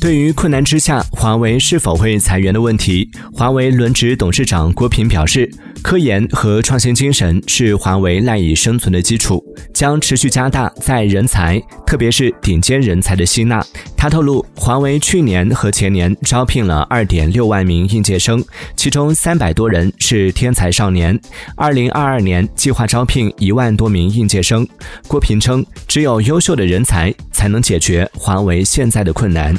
对于困难之下华为是否会裁员的问题，华为轮值董事长郭平表示，科研和创新精神是华为赖以生存的基础，将持续加大在人才，特别是顶尖人才的吸纳。他透露，华为去年和前年招聘了二点六万名应届生，其中三百多人是天才少年。二零二二年计划招聘一万多名应届生。郭平称，只有优秀的人才才能解决华为现在的困难。